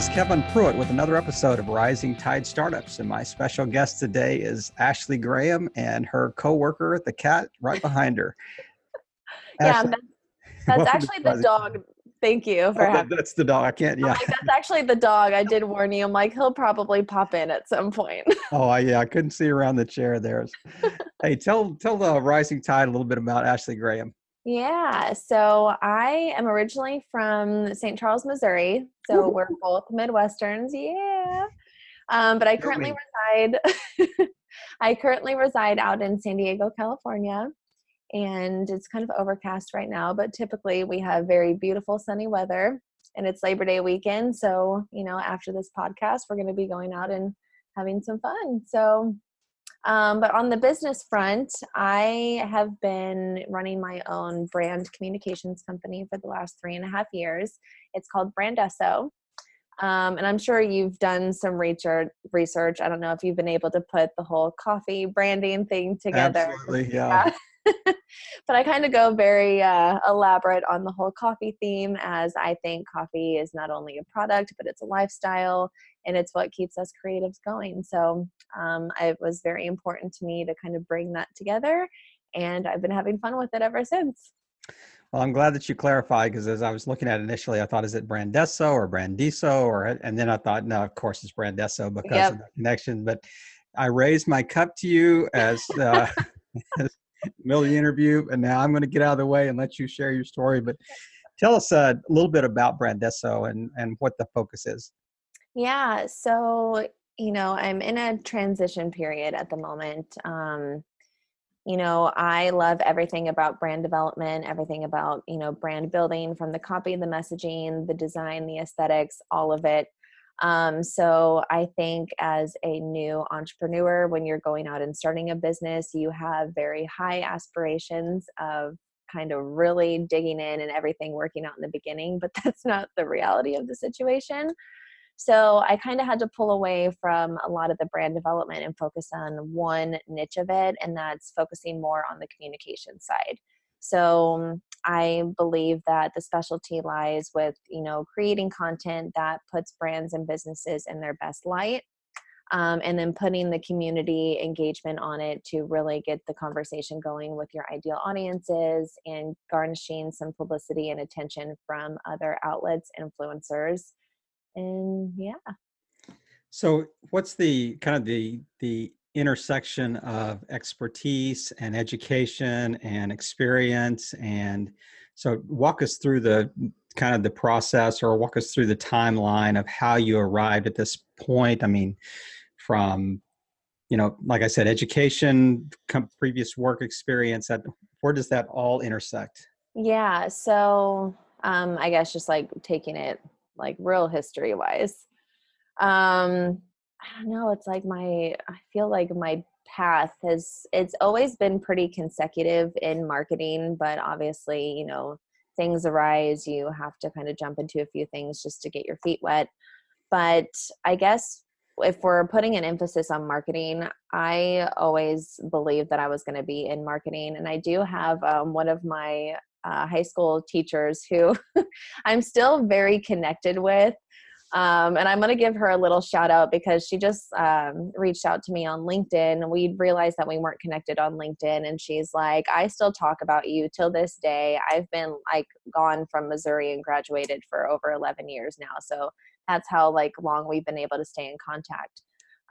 is Kevin Pruitt with another episode of Rising Tide Startups. And my special guest today is Ashley Graham and her coworker, the cat right behind her. yeah, Ashley, that's, that's actually the dog. Thank you for oh, having That's the dog. I can't, yeah. Like, that's actually the dog. I did warn you. I'm like, he'll probably pop in at some point. oh, yeah. I couldn't see around the chair there. hey, tell, tell the Rising Tide a little bit about Ashley Graham. Yeah, so I am originally from St. Charles, Missouri. So we're both Midwesterns. Yeah. Um, but I currently reside I currently reside out in San Diego, California. And it's kind of overcast right now, but typically we have very beautiful sunny weather and it's Labor Day weekend. So, you know, after this podcast, we're going to be going out and having some fun. So, um, but on the business front, I have been running my own brand communications company for the last three and a half years. It's called Brandesso. Um, and I'm sure you've done some research. Research. I don't know if you've been able to put the whole coffee branding thing together. Absolutely, yeah. but I kind of go very uh, elaborate on the whole coffee theme, as I think coffee is not only a product, but it's a lifestyle and it's what keeps us creatives going. So um, it was very important to me to kind of bring that together, and I've been having fun with it ever since. Well, I'm glad that you clarified because as I was looking at it initially, I thought, is it Brandesso or Brandiso? Or, and then I thought, no, of course it's Brandesso because yep. of the connection. But I raised my cup to you as, uh, as middle of the interview, and now I'm going to get out of the way and let you share your story. But tell us uh, a little bit about Brandesso and, and what the focus is. Yeah, so you know, I'm in a transition period at the moment. Um, you know, I love everything about brand development, everything about, you know, brand building from the copy, the messaging, the design, the aesthetics, all of it. Um, so I think as a new entrepreneur, when you're going out and starting a business, you have very high aspirations of kind of really digging in and everything working out in the beginning, but that's not the reality of the situation. So I kind of had to pull away from a lot of the brand development and focus on one niche of it, and that's focusing more on the communication side. So I believe that the specialty lies with, you know, creating content that puts brands and businesses in their best light. Um, and then putting the community engagement on it to really get the conversation going with your ideal audiences and garnishing some publicity and attention from other outlets, influencers, and yeah. So, what's the kind of the the intersection of expertise and education and experience and so walk us through the kind of the process or walk us through the timeline of how you arrived at this point. I mean from you know like i said education previous work experience that where does that all intersect? Yeah so um i guess just like taking it like real history wise um I don't know. It's like my, I feel like my path has, it's always been pretty consecutive in marketing, but obviously, you know, things arise. You have to kind of jump into a few things just to get your feet wet. But I guess if we're putting an emphasis on marketing, I always believed that I was going to be in marketing. And I do have um, one of my uh, high school teachers who I'm still very connected with. Um, and I'm going to give her a little shout out because she just um, reached out to me on LinkedIn. We realized that we weren't connected on LinkedIn, and she's like, "I still talk about you till this day. I've been like gone from Missouri and graduated for over 11 years now, so that's how like long we've been able to stay in contact."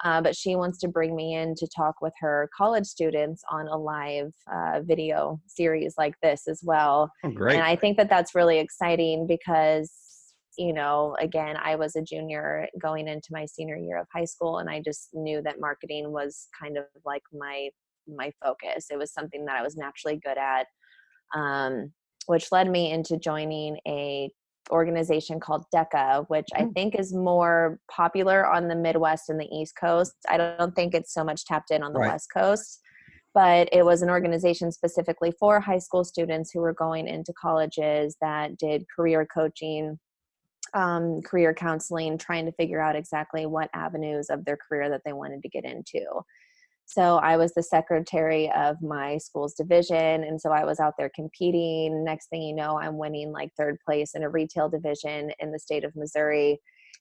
Uh, but she wants to bring me in to talk with her college students on a live uh, video series like this as well. Oh, great. And I think that that's really exciting because you know, again, I was a junior going into my senior year of high school, and I just knew that marketing was kind of like my my focus. It was something that I was naturally good at, um, which led me into joining a organization called DECA, which I mm. think is more popular on the Midwest and the East Coast. I don't think it's so much tapped in on the right. West Coast, but it was an organization specifically for high school students who were going into colleges that did career coaching um, career counseling, trying to figure out exactly what avenues of their career that they wanted to get into. So I was the secretary of my school's division. And so I was out there competing. Next thing you know, I'm winning like third place in a retail division in the state of Missouri.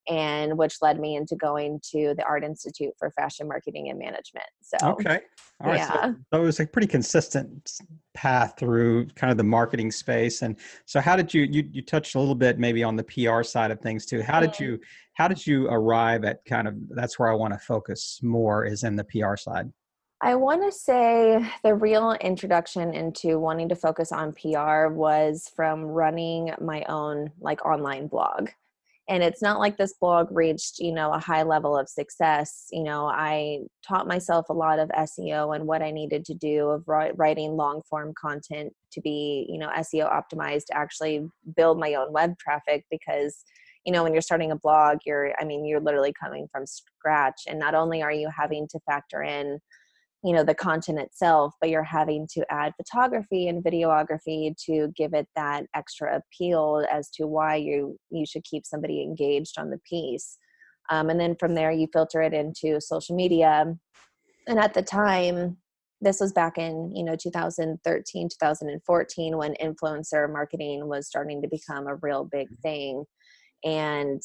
And which led me into going to the Art Institute for Fashion Marketing and Management. So okay, all right. Yeah. So, so it was a pretty consistent path through kind of the marketing space. And so, how did you you you touched a little bit maybe on the PR side of things too? How did Mhm. you how did you arrive at kind of that's where I want to focus more is in the PR side. I want to say the real introduction into wanting to focus on PR was from running my own like online blog. And it's not like this blog reached, you know, a high level of success. You know, I taught myself a lot of SEO and what I needed to do of writing long form content to be, you know, SEO optimized to actually build my own web traffic because you know when you're starting a blog you're i mean you're literally coming from scratch and not only are you having to factor in you know the content itself but you're having to add photography and videography to give it that extra appeal as to why you you should keep somebody engaged on the piece. Um, and then from there you filter it into social media. And at the time this was back in you know 2013 2014 when influencer marketing was starting to become a real big thing. And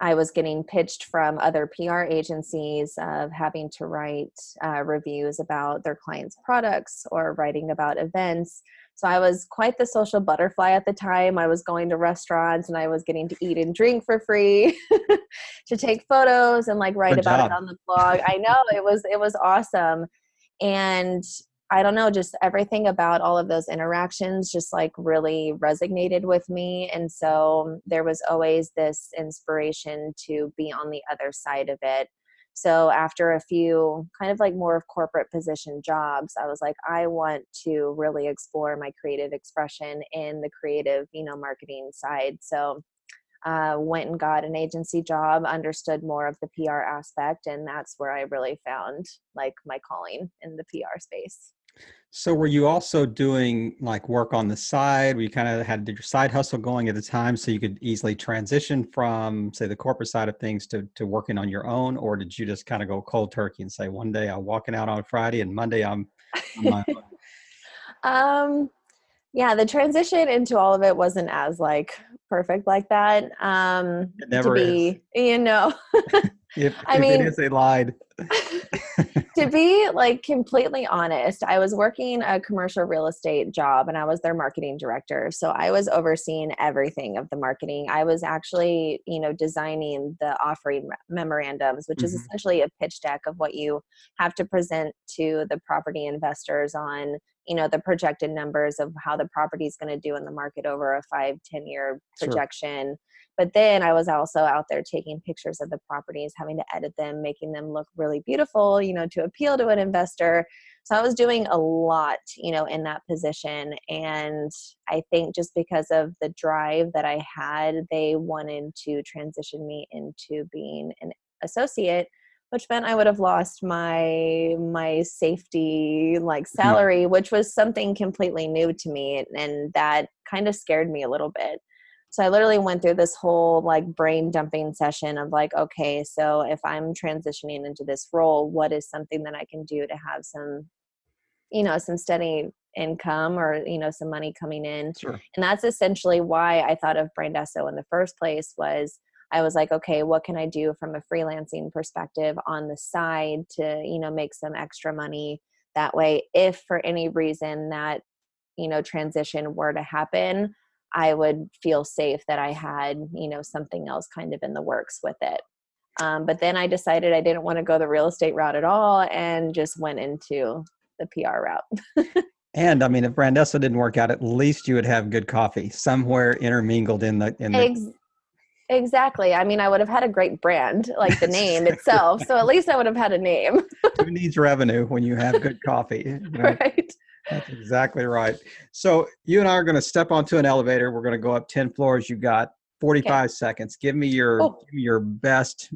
I was getting pitched from other PR agencies of having to write uh, reviews about their clients' products or writing about events. So I was quite the social butterfly at the time. I was going to restaurants and I was getting to eat and drink for free, to take photos and like write Good about job. it on the blog. I know it was it was awesome, and I don't know, just everything about all of those interactions just like really resonated with me. And so there was always this inspiration to be on the other side of it. So after a few kind of like more of corporate position jobs, I was like, I want to really explore my creative expression in the creative, you know, marketing side. So uh, went and got an agency job, understood more of the PR aspect, and that's where I really found like my calling in the PR space. So were you also doing like work on the side? where you kind of had your side hustle going at the time so you could easily transition from say the corporate side of things to, to working on your own? Or did you just kind of go cold turkey and say one day I'm walking out on Friday and Monday I'm on my own? um yeah the transition into all of it wasn't as like perfect like that um It never to be you know If, I if mean- it is, they lied. to be like completely honest i was working a commercial real estate job and i was their marketing director so i was overseeing everything of the marketing. I was actually you know designing the offering memorandums which is Mhm. essentially a pitch deck of what you have to present to the property investors on you know the projected numbers of how the property is going to do in the market over a five ten year projection but then i was also out there taking pictures of the properties having to edit them making them look really beautiful you know to appeal to an investor. So i was doing a lot you know in that position and i think just because of the drive that i had they wanted to transition me into being an associate which meant i would have lost my my safety like salary which was something completely new to me and that kind of scared me a little bit so I literally went through this whole like brain dumping session of like, okay, so if I'm transitioning into this role, what is something that I can do to have some, you know, some steady income or, you know, some money coming in. Sure. And that's essentially why I thought of Brandesso in the first place was I was like, okay, what can I do from a freelancing perspective on the side to, you know, make some extra money that way if for any reason that, you know, transition were to happen, I would feel safe that I had, you know, something else kind of in the works with it. Um, but then I decided I didn't want to go the real estate route at all and just went into the PR route. And I mean, if Brandesso didn't work out, at least you would have good coffee somewhere intermingled in the in the. Ex- exactly. I mean, I would have had a great brand, like the name itself. So at least I would have had a name, Who needs revenue when you have good coffee? you know? right? That's exactly right. So you and I are going to step onto an elevator. We're going to go up ten floors. You got forty-five seconds. Give me your Oh. give me your best,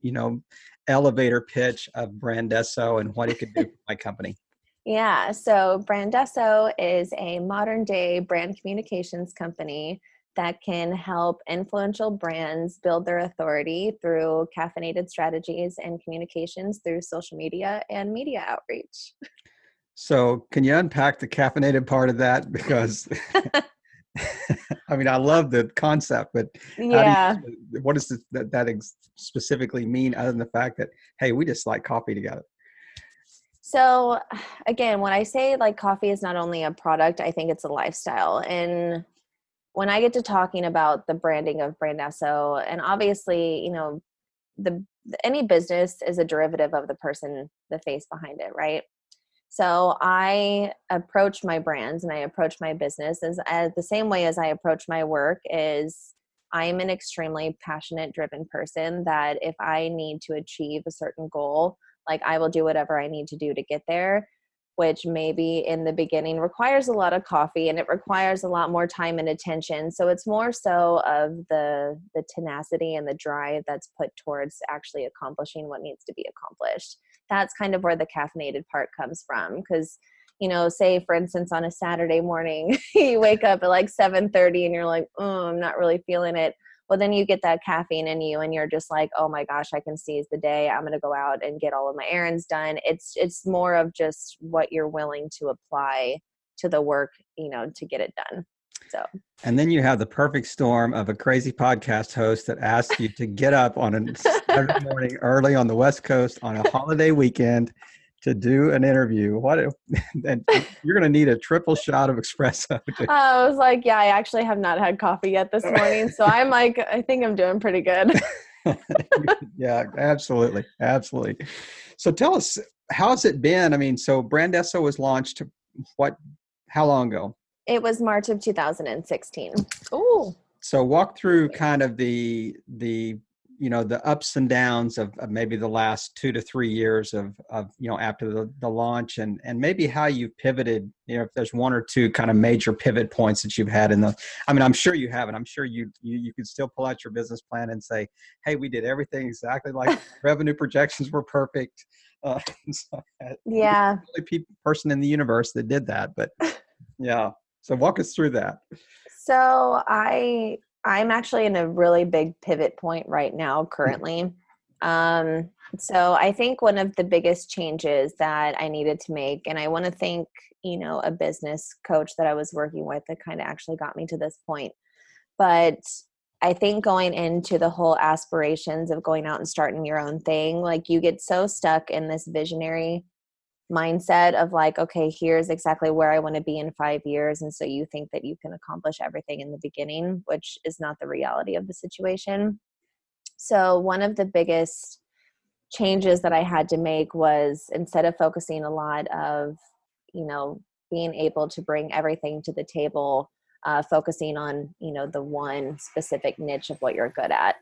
you know, elevator pitch of Brandesso and what it could do for my company. Yeah, so Brandesso is a modern day brand communications company that can help influential brands build their authority through caffeinated strategies and communications through social media and media outreach. So can you unpack the caffeinated part of that because I mean, I love the concept, but yeah, you, what does that, that specifically mean other than the fact that, hey, we just like coffee together? So, again, when I say like coffee is not only a product, I think it's a lifestyle. And when I get to talking about the branding of Brandesso, and obviously, you know, the any business is a derivative of the person, the face behind it, right? So I approach my brands and I approach my business as, as uh, the same way as I approach my work is I am an extremely passionate driven person that if I need to achieve a certain goal, like I will do whatever I need to do to get there which maybe in the beginning requires a lot of coffee and it requires a lot more time and attention. So it's more so of the the tenacity and the drive that's put towards actually accomplishing what needs to be accomplished that's kind of where the caffeinated part comes from because you know say for instance on a saturday morning you wake up at like 7.30 and you're like oh i'm not really feeling it. Well then you get that caffeine in you and you're just like oh my gosh i can seize the day. I'm going to go out and get all of my errands done. It's it's more of just what you're willing to apply to the work you know to get it done so and then you have the perfect storm of a crazy podcast host that asks you to get up on a Saturday morning early on the west coast on a holiday weekend to do an interview. What? and you're going to need a triple shot of espresso. I was like, yeah, I actually have not had coffee yet this morning, so I'm like, I think I'm doing pretty good. yeah, absolutely, absolutely. So tell us, how's it been? I mean, so Brandesso was launched. What? How long ago? It was March of 2016. Oh. So walk through kind of the the you know the ups and downs of, of, maybe the last two to three years of, of you know after the, the launch and and maybe how you pivoted you know if there's one or two kind of major pivot points that you've had in the i mean i'm sure you haven't i'm sure you you, you could still pull out your business plan and say hey we did everything exactly like revenue projections were perfect uh, so yeah the only person in the universe that did that but yeah so walk us through that so i I'm actually in a really big pivot point right now currently. Um, so I think one of the biggest changes that I needed to make, and I want to thank, you know, a business coach that I was working with that kind of actually got me to this point. But I think going into the whole aspirations of going out and starting your own thing, like you get so stuck in this visionary mindset of like okay here's exactly where i want to be in 5 years and so you think that you can accomplish everything in the beginning which is not the reality of the situation. So one of the biggest changes that i had to make was instead of focusing a lot of you know being able to bring everything to the table uh, focusing on you know the one specific niche of what you're good at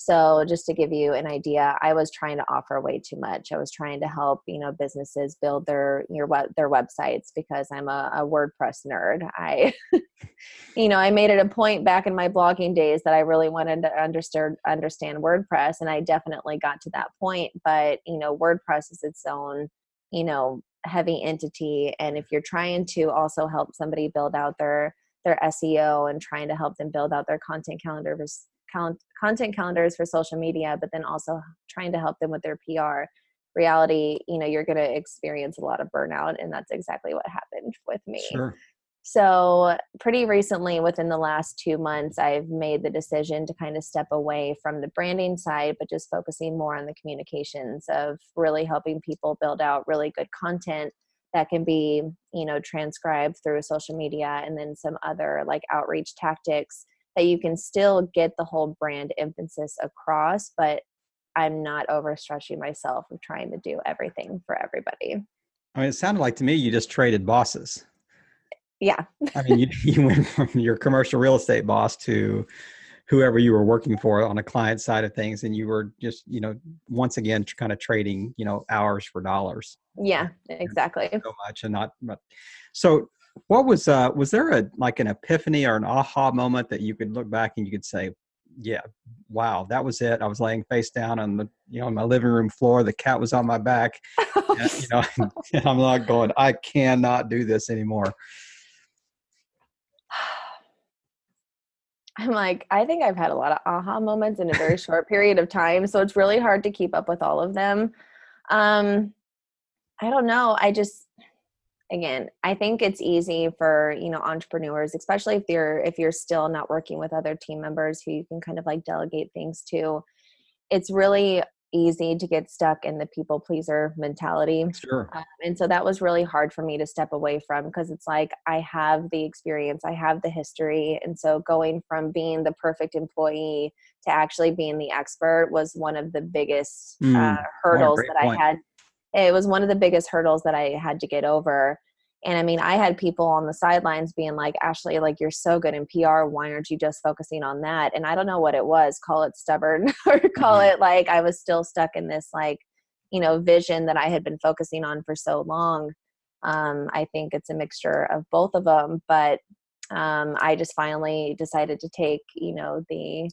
so just to give you an idea, I was trying to offer way too much. I was trying to help, you know, businesses build their your their websites because I'm a, a WordPress nerd. I you know, I made it a point back in my blogging days that I really wanted to understand understand WordPress and I definitely got to that point, but you know, WordPress is its own, you know, heavy entity and if you're trying to also help somebody build out their their SEO and trying to help them build out their content calendar count, content calendars for social media, but then also trying to help them with their PR. Reality, you know, you're going to experience a lot of burnout, and that's exactly what happened with me. Sure. So, pretty recently, within the last two months, I've made the decision to kind of step away from the branding side, but just focusing more on the communications of really helping people build out really good content that can be, you know, transcribed through social media and then some other like outreach tactics that you can still get the whole brand emphasis across, but I'm not overstretching myself of trying to do everything for everybody. I mean, it sounded like to me you just traded bosses. Yeah. I mean, you, you went from your commercial real estate boss to whoever you were working for on a client side of things, and you were just, you know, once again, kind of trading, you know, hours for dollars. Yeah, exactly. So much, and not. So, what was uh was there a like an epiphany or an aha moment that you could look back and you could say yeah wow that was it. I was laying face down on the you know on my living room floor. The cat was on my back. And, you know and i'm not going i cannot do this anymore. I'm like i think i've had a lot of aha moments in a very short period of time so it's really hard to keep up with all of them. Um i don't know. I just again i think it's easy for you know entrepreneurs especially if you're if you're still not working with other team members who you can kind of like delegate things to it's really easy to get stuck in the people pleaser mentality. Sure. Um, and so that was really hard for me to step away from because it's like I have the experience, I have the history. And so going from being the perfect employee to actually being the expert was one of the biggest mm, uh, hurdles that point. I had. It was one of the biggest hurdles that I had to get over. And I mean, I had people on the sidelines being like, Ashley, like you're so good in PR. Why aren't you just focusing on that? And I don't know what it was, call it stubborn or call mm-hmm. it like I was still stuck in this like, you know, vision that I had been focusing on for so long. Um, I think it's a mixture of both of them, but um, I just finally decided to take, you know, the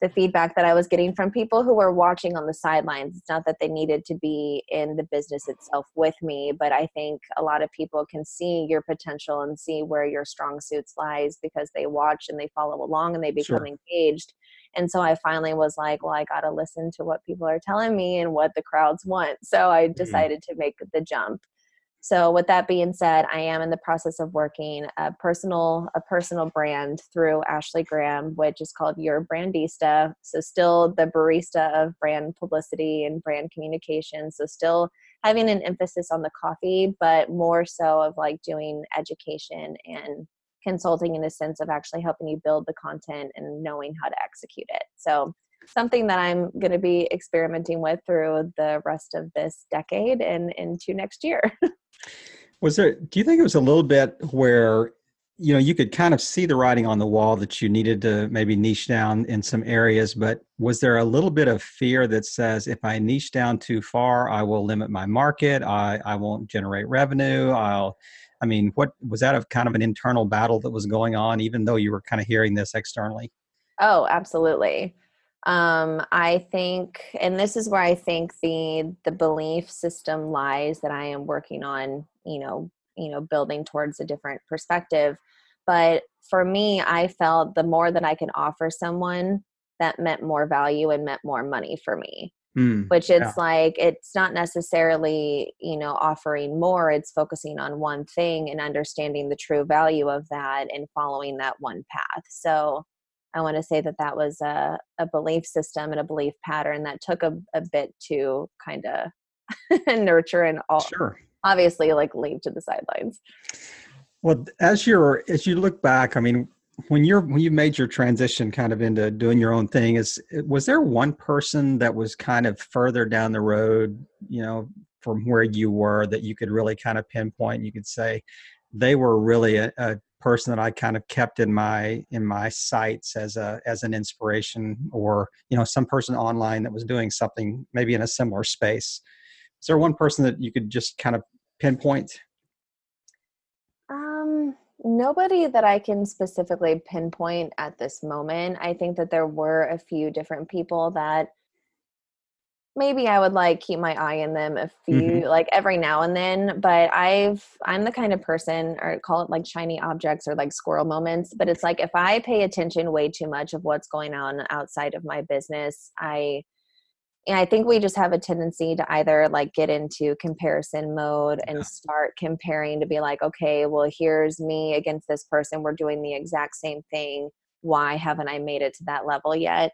the feedback that I was getting from people who were watching on the sidelines. It's not that they needed to be in the business itself with me, but I think a lot of people can see your potential and see where your strong suits lies because they watch and they follow along and they become sure. engaged. And so I finally was like, well, I got to listen to what people are telling me and what the crowds want. So I mm-hmm. decided mm-hmm. to make the jump. So with that being said, I am in the process of working a personal a personal brand through Ashley Graham, which is called Your Brandista. So still the barista of brand publicity and brand communication. So still having an emphasis on the coffee, but more so of like doing education and consulting in the sense of actually helping you build the content and knowing how to execute it. So something that I'm going to be experimenting with through the rest of this decade and into next year. Was there, do you think it was a little bit where, you know, you could kind of see the writing on the wall that you needed to maybe niche down in some areas, but was there a little bit of fear that says if I niche down too far, I will limit my market, I, I won't generate revenue, I'll, I mean, what was that a kind of an internal battle that was going on, even though you were kind of hearing this externally? Oh, absolutely um i think and this is where i think the the belief system lies that i am working on you know you know building towards a different perspective but for me i felt the more that i can offer someone that meant more value and meant more money for me mm, which it's yeah. like it's not necessarily you know offering more it's focusing on one thing and understanding the true value of that and following that one path so I want to say that that was a, a belief system and a belief pattern that took a, a bit to kind of nurture and all, sure. obviously like leave to the sidelines. Well, as you're as you look back, I mean, when you're when you made your transition kind of into doing your own thing, is was there one person that was kind of further down the road, you know, from where you were that you could really kind of pinpoint? You could say they were really a, a person that I kind of kept in my in my sights as a as an inspiration, or you know, some person online that was doing something maybe in a similar space. Is there one person that you could just kind of pinpoint? Um, nobody that I can specifically pinpoint at this moment. I think that there were a few different people that maybe I would like keep my eye on them a few mm-hmm. like every now and then but I've I'm the kind of person or call it like shiny objects or like squirrel moments but it's like if I pay attention way too much of what's going on outside of my business I and I think we just have a tendency to either like get into comparison mode and start comparing to be like okay well here's me against this person we're doing the exact same thing why haven't I made it to that level yet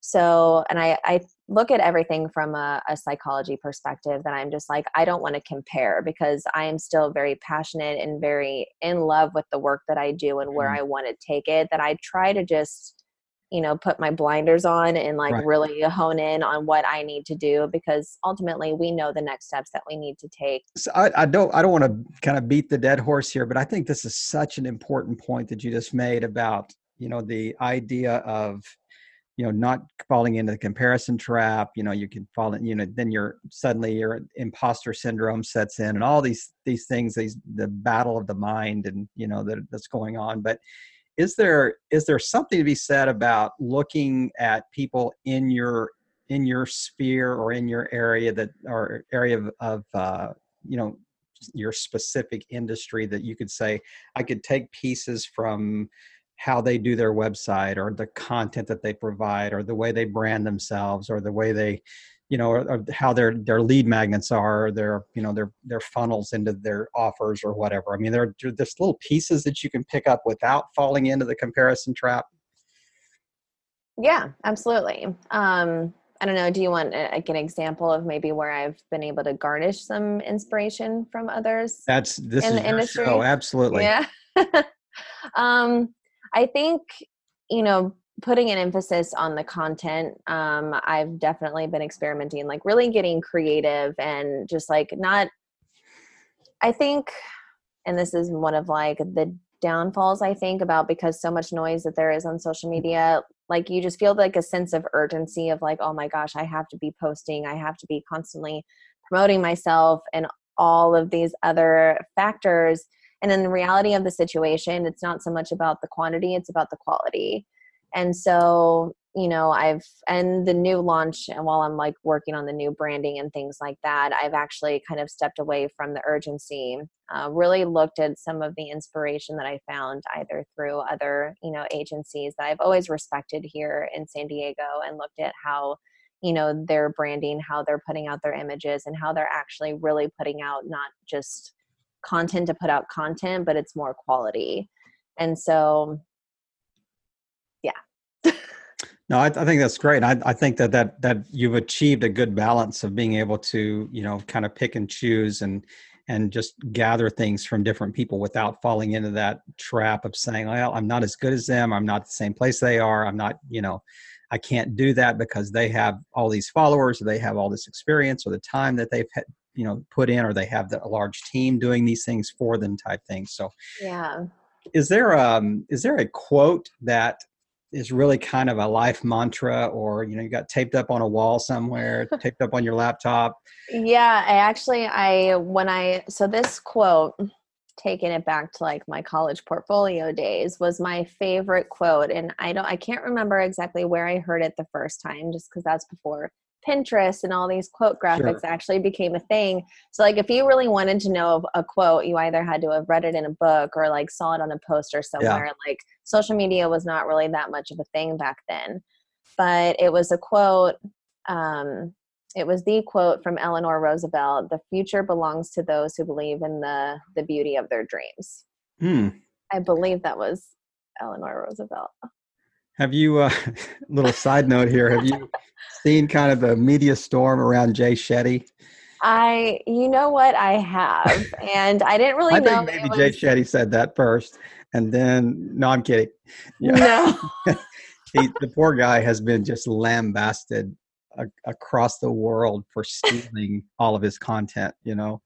so and i i look at everything from a, a psychology perspective that i'm just like i don't want to compare because i am still very passionate and very in love with the work that i do and where mm. i want to take it that i try to just you know put my blinders on and like right. really hone in on what i need to do because ultimately we know the next steps that we need to take so I, I don't i don't want to kind of beat the dead horse here but i think this is such an important point that you just made about you know the idea of you know not falling into the comparison trap you know you can fall in you know then you're suddenly your imposter syndrome sets in and all these these things these the battle of the mind and you know that that's going on. But is there is there something to be said about looking at people in your in your sphere or in your area that or area of, of uh, you know your specific industry that you could say i could take pieces from how they do their website or the content that they provide or the way they brand themselves or the way they you know, or, or how their their lead magnets are, their you know their their funnels into their offers or whatever. I mean, there are just little pieces that you can pick up without falling into the comparison trap. Yeah, absolutely. Um, I don't know. Do you want a, like an example of maybe where I've been able to garnish some inspiration from others? That's this in is the industry. Show. Absolutely. Yeah. um, I think you know putting an emphasis on the content um, i've definitely been experimenting like really getting creative and just like not i think and this is one of like the downfalls i think about because so much noise that there is on social media like you just feel like a sense of urgency of like oh my gosh i have to be posting i have to be constantly promoting myself and all of these other factors and in the reality of the situation it's not so much about the quantity it's about the quality. And so you know i've and the new launch and while i'm like working on the new branding and things like that i've actually kind of stepped away from the urgency uh, really looked at some of the inspiration that i found either through other you know agencies that i've always respected here in san diego and looked at how you know their branding how they're putting out their images and how they're actually really putting out not just content to put out content but it's more quality. And so yeah. No I, I, think that's great. I, I think that, that that you've achieved a good balance of being able to you know kind of pick and choose and and just gather things from different people without falling into that trap of saying well i'm not as good as them. I'm not the same place they are. I'm not you know i can't do that because they have all these followers or they have all this experience or the time that they've you know put in or they have the, a large team doing these things for them type things so yeah. is there um is there a quote that is really kind of a life mantra or you know you got taped up on a wall somewhere taped up on your laptop? Yeah i actually i when i so this quote taking it back to like my college portfolio days was my favorite quote and i don't i can't remember exactly where i heard it the first time just because that's before Pinterest and all these quote graphics sure. actually became a thing. So like if you really wanted to know a quote, you either had to have read it in a book or like saw it on a poster somewhere. Yeah. Like social media was not really that much of a thing back then. But it was a quote um it was the quote from Eleanor Roosevelt, the future belongs to those who believe in the the beauty of their dreams. Hmm. I believe that was Eleanor Roosevelt. Have you, uh, little side note here, have you seen kind of the media storm around Jay Shetty? I, you know what, I have, and I didn't really I know. think maybe was... Jay Shetty said that first, and then no, I'm kidding. Yeah. No, he, the poor guy has been just lambasted a, across the world for stealing all of his content. You know,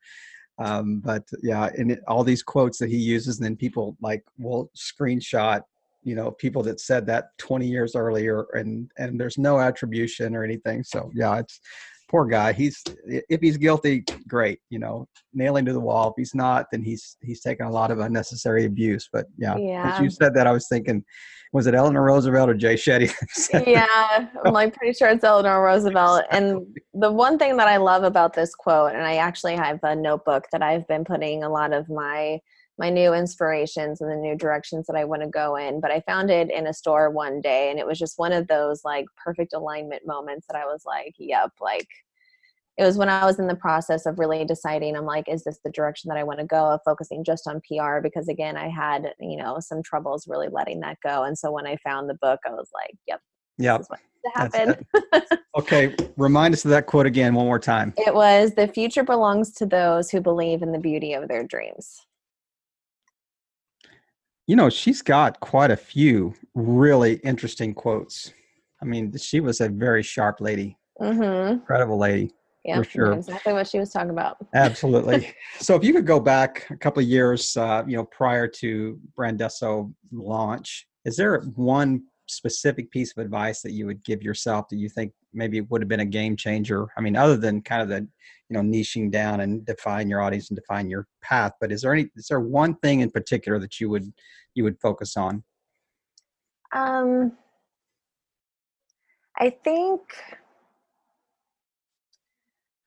um, but yeah, and it, all these quotes that he uses, and then people like will screenshot you know people that said that 20 years earlier and and there's no attribution or anything so yeah it's poor guy he's if he's guilty great you know nailing to the wall if he's not then he's he's taken a lot of unnecessary abuse but yeah, yeah. as you said that i was thinking was it eleanor roosevelt or jay shetty yeah i'm like pretty sure it's eleanor roosevelt and the one thing that i love about this quote and i actually have a notebook that i've been putting a lot of my my new inspirations and the new directions that I want to go in. But I found it in a store one day and it was just one of those like perfect alignment moments that I was like, yep, like it was when I was in the process of really deciding, I'm like, is this the direction that I want to go of focusing just on PR? Because again, I had, you know, some troubles really letting that go. And so when I found the book, I was like, yep. Yep. Happen. okay. Remind us of that quote again one more time. It was the future belongs to those who believe in the beauty of their dreams you know, she's got quite a few really interesting quotes. I mean, she was a very sharp lady, mm-hmm. incredible lady. Yeah, for sure. exactly what she was talking about. Absolutely. so, if you could go back a couple of years, uh, you know, prior to Brandesso launch, is there one specific piece of advice that you would give yourself that you think maybe would have been a game changer? I mean, other than kind of the, you know, niching down and define your audience and define your path, but is there any, is there one thing in particular that you would, you would focus on? Um, I think,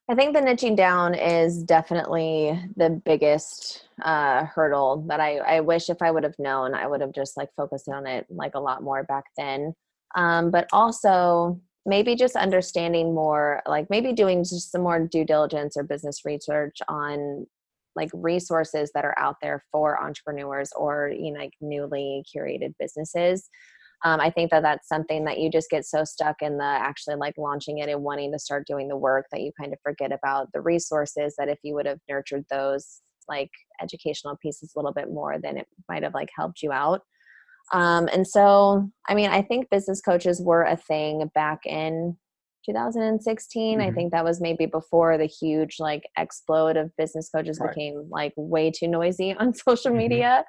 I think the niching down is definitely the biggest uh, hurdle that I, I wish if I would have known, I would have just like focused on it like a lot more back then. Um, but also, maybe just understanding more like maybe doing just some more due diligence or business research on like resources that are out there for entrepreneurs or you know like newly curated businesses um, i think that that's something that you just get so stuck in the actually like launching it and wanting to start doing the work that you kind of forget about the resources that if you would have nurtured those like educational pieces a little bit more then it might have like helped you out um, and so i mean i think business coaches were a thing back in 2016 mm-hmm. i think that was maybe before the huge like explode of business coaches right. became like way too noisy on social mm-hmm. media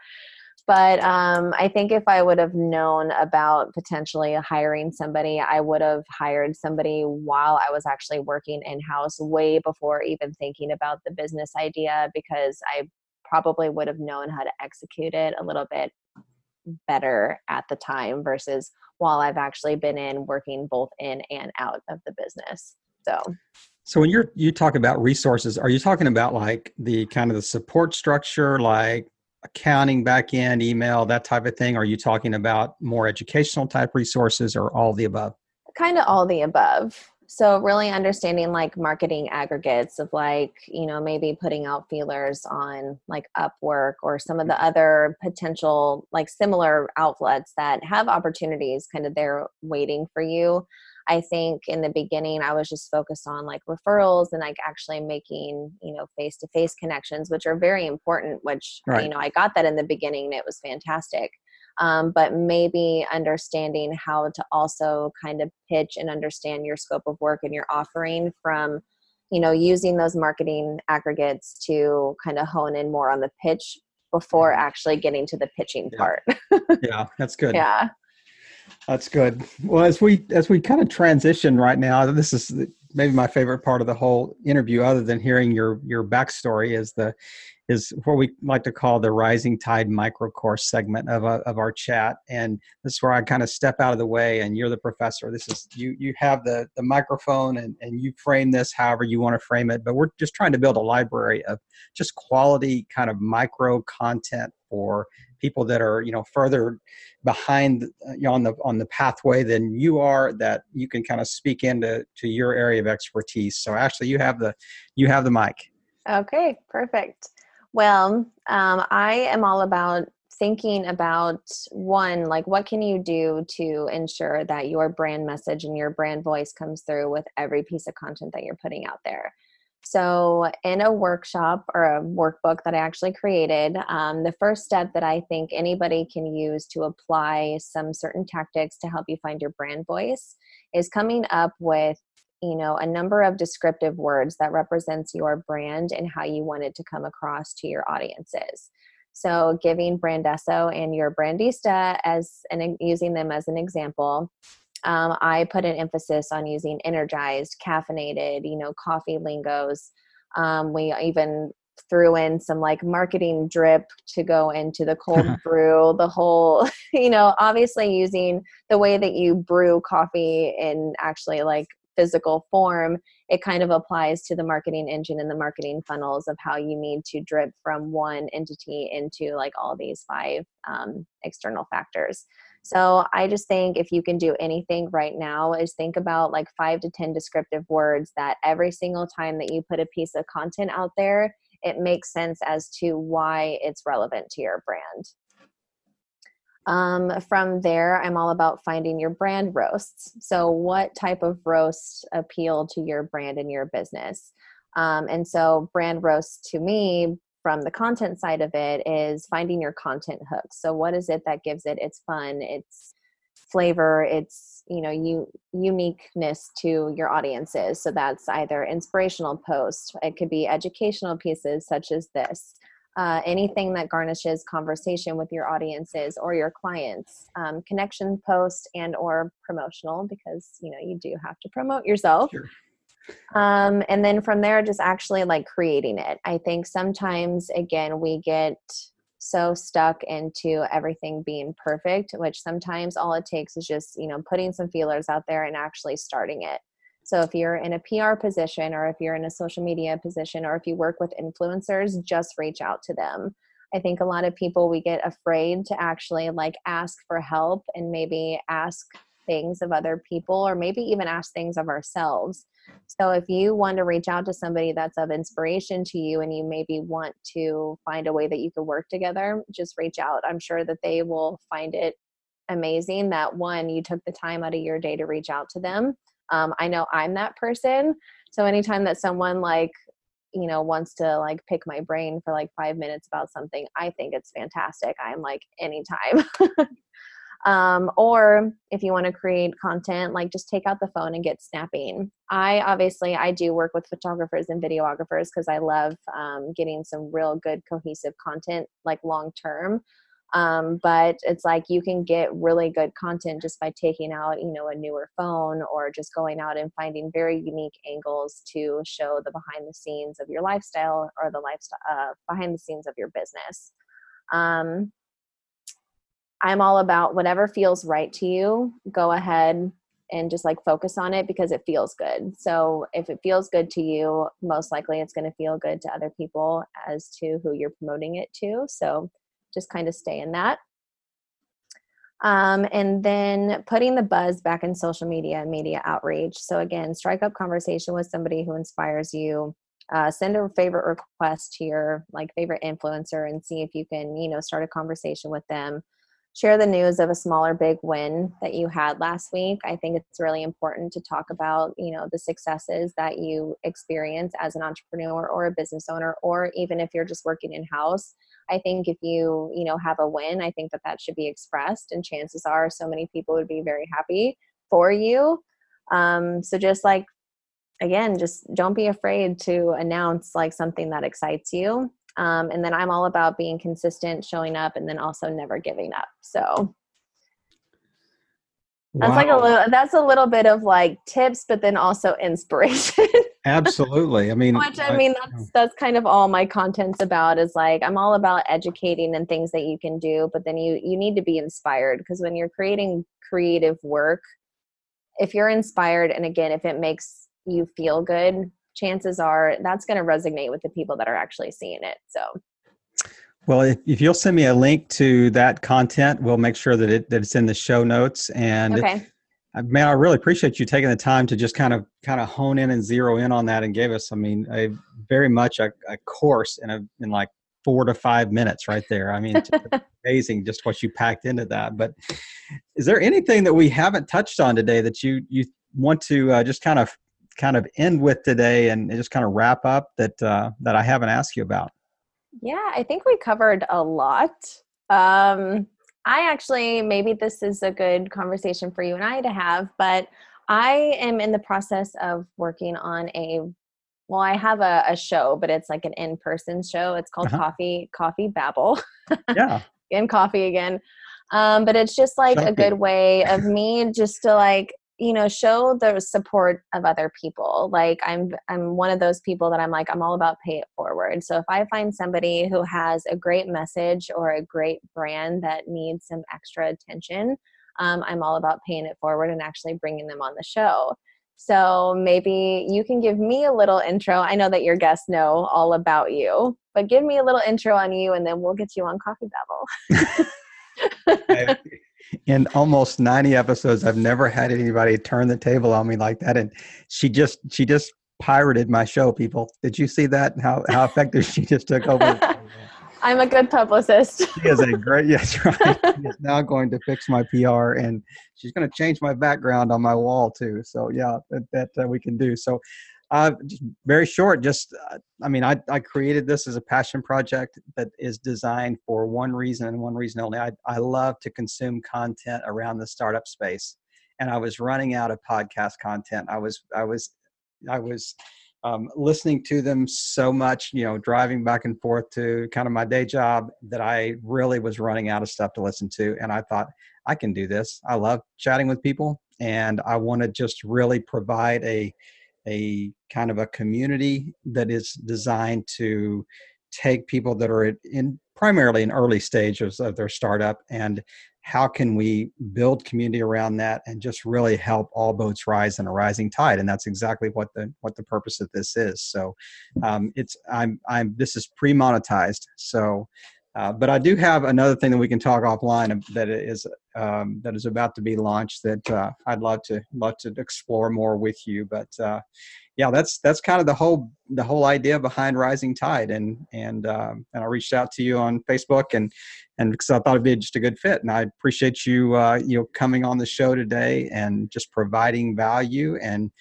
but um, i think if i would have known about potentially hiring somebody i would have hired somebody while i was actually working in-house way before even thinking about the business idea because i probably would have known how to execute it a little bit better at the time versus while I've actually been in working both in and out of the business. So so when you're you talk about resources, are you talking about like the kind of the support structure like accounting back end, email, that type of thing? Are you talking about more educational type resources or all the above? Kind of all the above so really understanding like marketing aggregates of like you know maybe putting out feelers on like upwork or some of the mm-hmm. other potential like similar outlets that have opportunities kind of there waiting for you i think in the beginning i was just focused on like referrals and like actually making you know face to face connections which are very important which right. you know i got that in the beginning and it was fantastic. Um, but maybe understanding how to also kind of pitch and understand your scope of work and your offering from you know using those marketing aggregates to kind of hone in more on the pitch before actually getting to the pitching yeah. part. Yeah that's good. Yeah that's good. Well as we as we kind of transition right now this is maybe my favorite part of the whole interview other than hearing your your backstory is the is what we like to call the rising tide micro course segment of, uh, of our chat. And this is where i kind of step out of the way and you're the professor. This is you you have the the microphone and, and you frame this however you want to frame it. But we're just trying to build a library of just quality kind of micro content for people that are you know further behind uh, you know, on the on the pathway than you are that you can kind of speak into to your area of expertise. So actually you have the you have the mic. Okay perfect. Well, um, I am all about thinking about one, like what can you do to ensure that your brand message and your brand voice comes through with every piece of content that you're putting out there. So, in a workshop or a workbook that I actually created, um, the first step that I think anybody can use to apply some certain tactics to help you find your brand voice is coming up with you know a number of descriptive words that represents your brand and how you want it to come across to your audiences. So giving brandesso and your brandista as and using them as an example um, i put an emphasis on using energized caffeinated you know coffee lingos um, we even threw in some like marketing drip to go into the cold brew the whole you know obviously using the way that you brew coffee in actually like physical form, it kind of applies to the marketing engine and the marketing funnels of how you need to drip from one entity into like all these five um, external factors. So I just think if you can do anything right now is think about like five to 10 descriptive words that every single time that you put a piece of content out there, it makes sense as to why it's relevant to your brand. Um, from there, I'm all about finding your brand roasts. So, what type of roast appeal to your brand and your business? Um, and so, brand roasts to me, from the content side of it, is finding your content hooks. So, what is it that gives it its fun, its flavor, its you know you uniqueness to your audiences? So that's either inspirational posts, it could be educational pieces such as this uh, anything that garnishes conversation with your audiences or your clients um, connection post and or promotional because you know you do have to promote yourself sure. Um, and then from there just actually like creating it i think sometimes again we get so stuck into everything being perfect which sometimes all it takes is just you know putting some feelers out there and actually starting it so if you're in a PR position or if you're in a social media position or if you work with influencers, just reach out to them. I think a lot of people we get afraid to actually like ask for help and maybe ask things of other people or maybe even ask things of ourselves. So if you want to reach out to somebody that's of inspiration to you and you maybe want to find a way that you could work together, just reach out. I'm sure that they will find it amazing that one, you took the time out of your day to reach out to them. Um, I know I'm that person. So anytime that someone like you know wants to like pick my brain for like five minutes about something i think it's fantastic i'm like anytime um, or if you want to create content like just take out the phone and get snapping. I obviously i do work with photographers and videographers because i love um, getting some real good cohesive content like long term. Um, but it's like you can get really good content just by taking out you know a newer phone or just going out and finding very unique angles to show the behind the scenes of your lifestyle or the lifestyle uh, behind the scenes of your business. Um, I'm all about whatever feels right to you, go ahead and just like focus on it because it feels good. So if it feels good to you, most likely it's going to feel good to other people as to who you're promoting it to. So just kind of stay in that. Um, and then putting the buzz back in social media and media outreach. So again, strike up conversation with somebody who inspires you. Uh, send a favorite request to your like favorite influencer and see if you can you know start a conversation with them share the news of a smaller big win that you had last week. I think it's really important to talk about you know the successes that you experience as an entrepreneur or a business owner or even if you're just working in house i think if you you know have a win i think that that should be expressed and chances are so many people would be very happy for you. Um, so just like again just don't be afraid to announce like something that excites you um, and then I'm all about being consistent, showing up, and then also never giving up. So that's wow. like a little that's a little bit of like tips, but then also inspiration. Absolutely. I mean which I mean that's that's kind of all my content's about is like I'm all about educating and things that you can do, but then you you need to be inspired because when you're creating creative work, if you're inspired and again if it makes you feel good chances are that's going to resonate with the people that are actually seeing it. So, well, if, if you'll send me a link to that content, we'll make sure that it that it's in the show notes. And okay. man, I really appreciate you taking the time to just kind of kind of hone in and zero in on that and gave us, I mean, a very much a, a course in a in like four to five minutes right there. I mean, amazing just what you packed into that. But is there anything that we haven't touched on today that you you want to uh, just kind of kind of end with today and just kind of wrap up that uh, that I haven't asked you about? Yeah, I think we covered a lot. Um, I actually maybe this is a good conversation for you and I to have, but I am in the process of working on a well, I have a, a show, but it's like an in-person show. It's called uh-huh. Coffee Coffee Babble. Yeah. and coffee again. Um, but it's just like a good way of me just to like you know show the support of other people. Like i'm i'm one of those people that i'm like i'm all about pay it forward. So if i find somebody who has a great message or a great brand that needs some extra attention um, i'm all about paying it forward and actually bringing them on the show. So maybe you can give me a little intro. I know that your guests know all about you but give me a little intro on you and then we'll get you on coffee babble in almost 90 episodes i've never had anybody turn the table on me like that and she just she just pirated my show people. Did you see that? How how effective she just took over? I'm a good publicist. She is a great yes right. She is now going to fix my pr and she's going to change my background on my wall too. So yeah that, that uh, we can do. So uh, very short. Just, uh, I mean, I, I created this as a passion project that is designed for one reason and one reason only. I, I love to consume content around the startup space, and I was running out of podcast content. I was, I was, I was um, listening to them so much, you know, driving back and forth to kind of my day job that I really was running out of stuff to listen to. And I thought, I can do this. I love chatting with people, and I want to just really provide a a kind of a community that is designed to take people that are in primarily in early stages of their startup and how can we build community around that and just really help all boats rise in a rising tide? And that's exactly what the what the purpose of this is. So um, it's i'm i'm this is pre-monetized. So uh, but I do have another thing that we can talk offline that is um, that is about to be launched that uh, I'd love to love to explore more with you. But uh, yeah, that's that's kind of the whole the whole idea behind Rising Tide, and and um, and I reached out to you on Facebook and and because I thought it'd be just a good fit, and I appreciate you uh, you know coming on the show today and just providing value and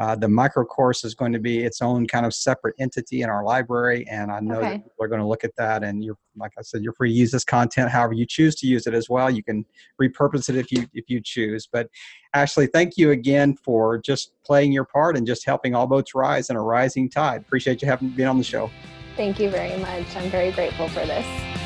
uh, the micro course is going to be its own kind of separate entity in our library, and I know okay. that people are going to look at that. And you're, like I said, you're free to use this content however you choose to use it as well. You can repurpose it if you if you choose. But Ashley, thank you again for just playing your part and just helping all boats rise in a rising tide. Appreciate you having been on the show. Thank you very much. I'm very grateful for this.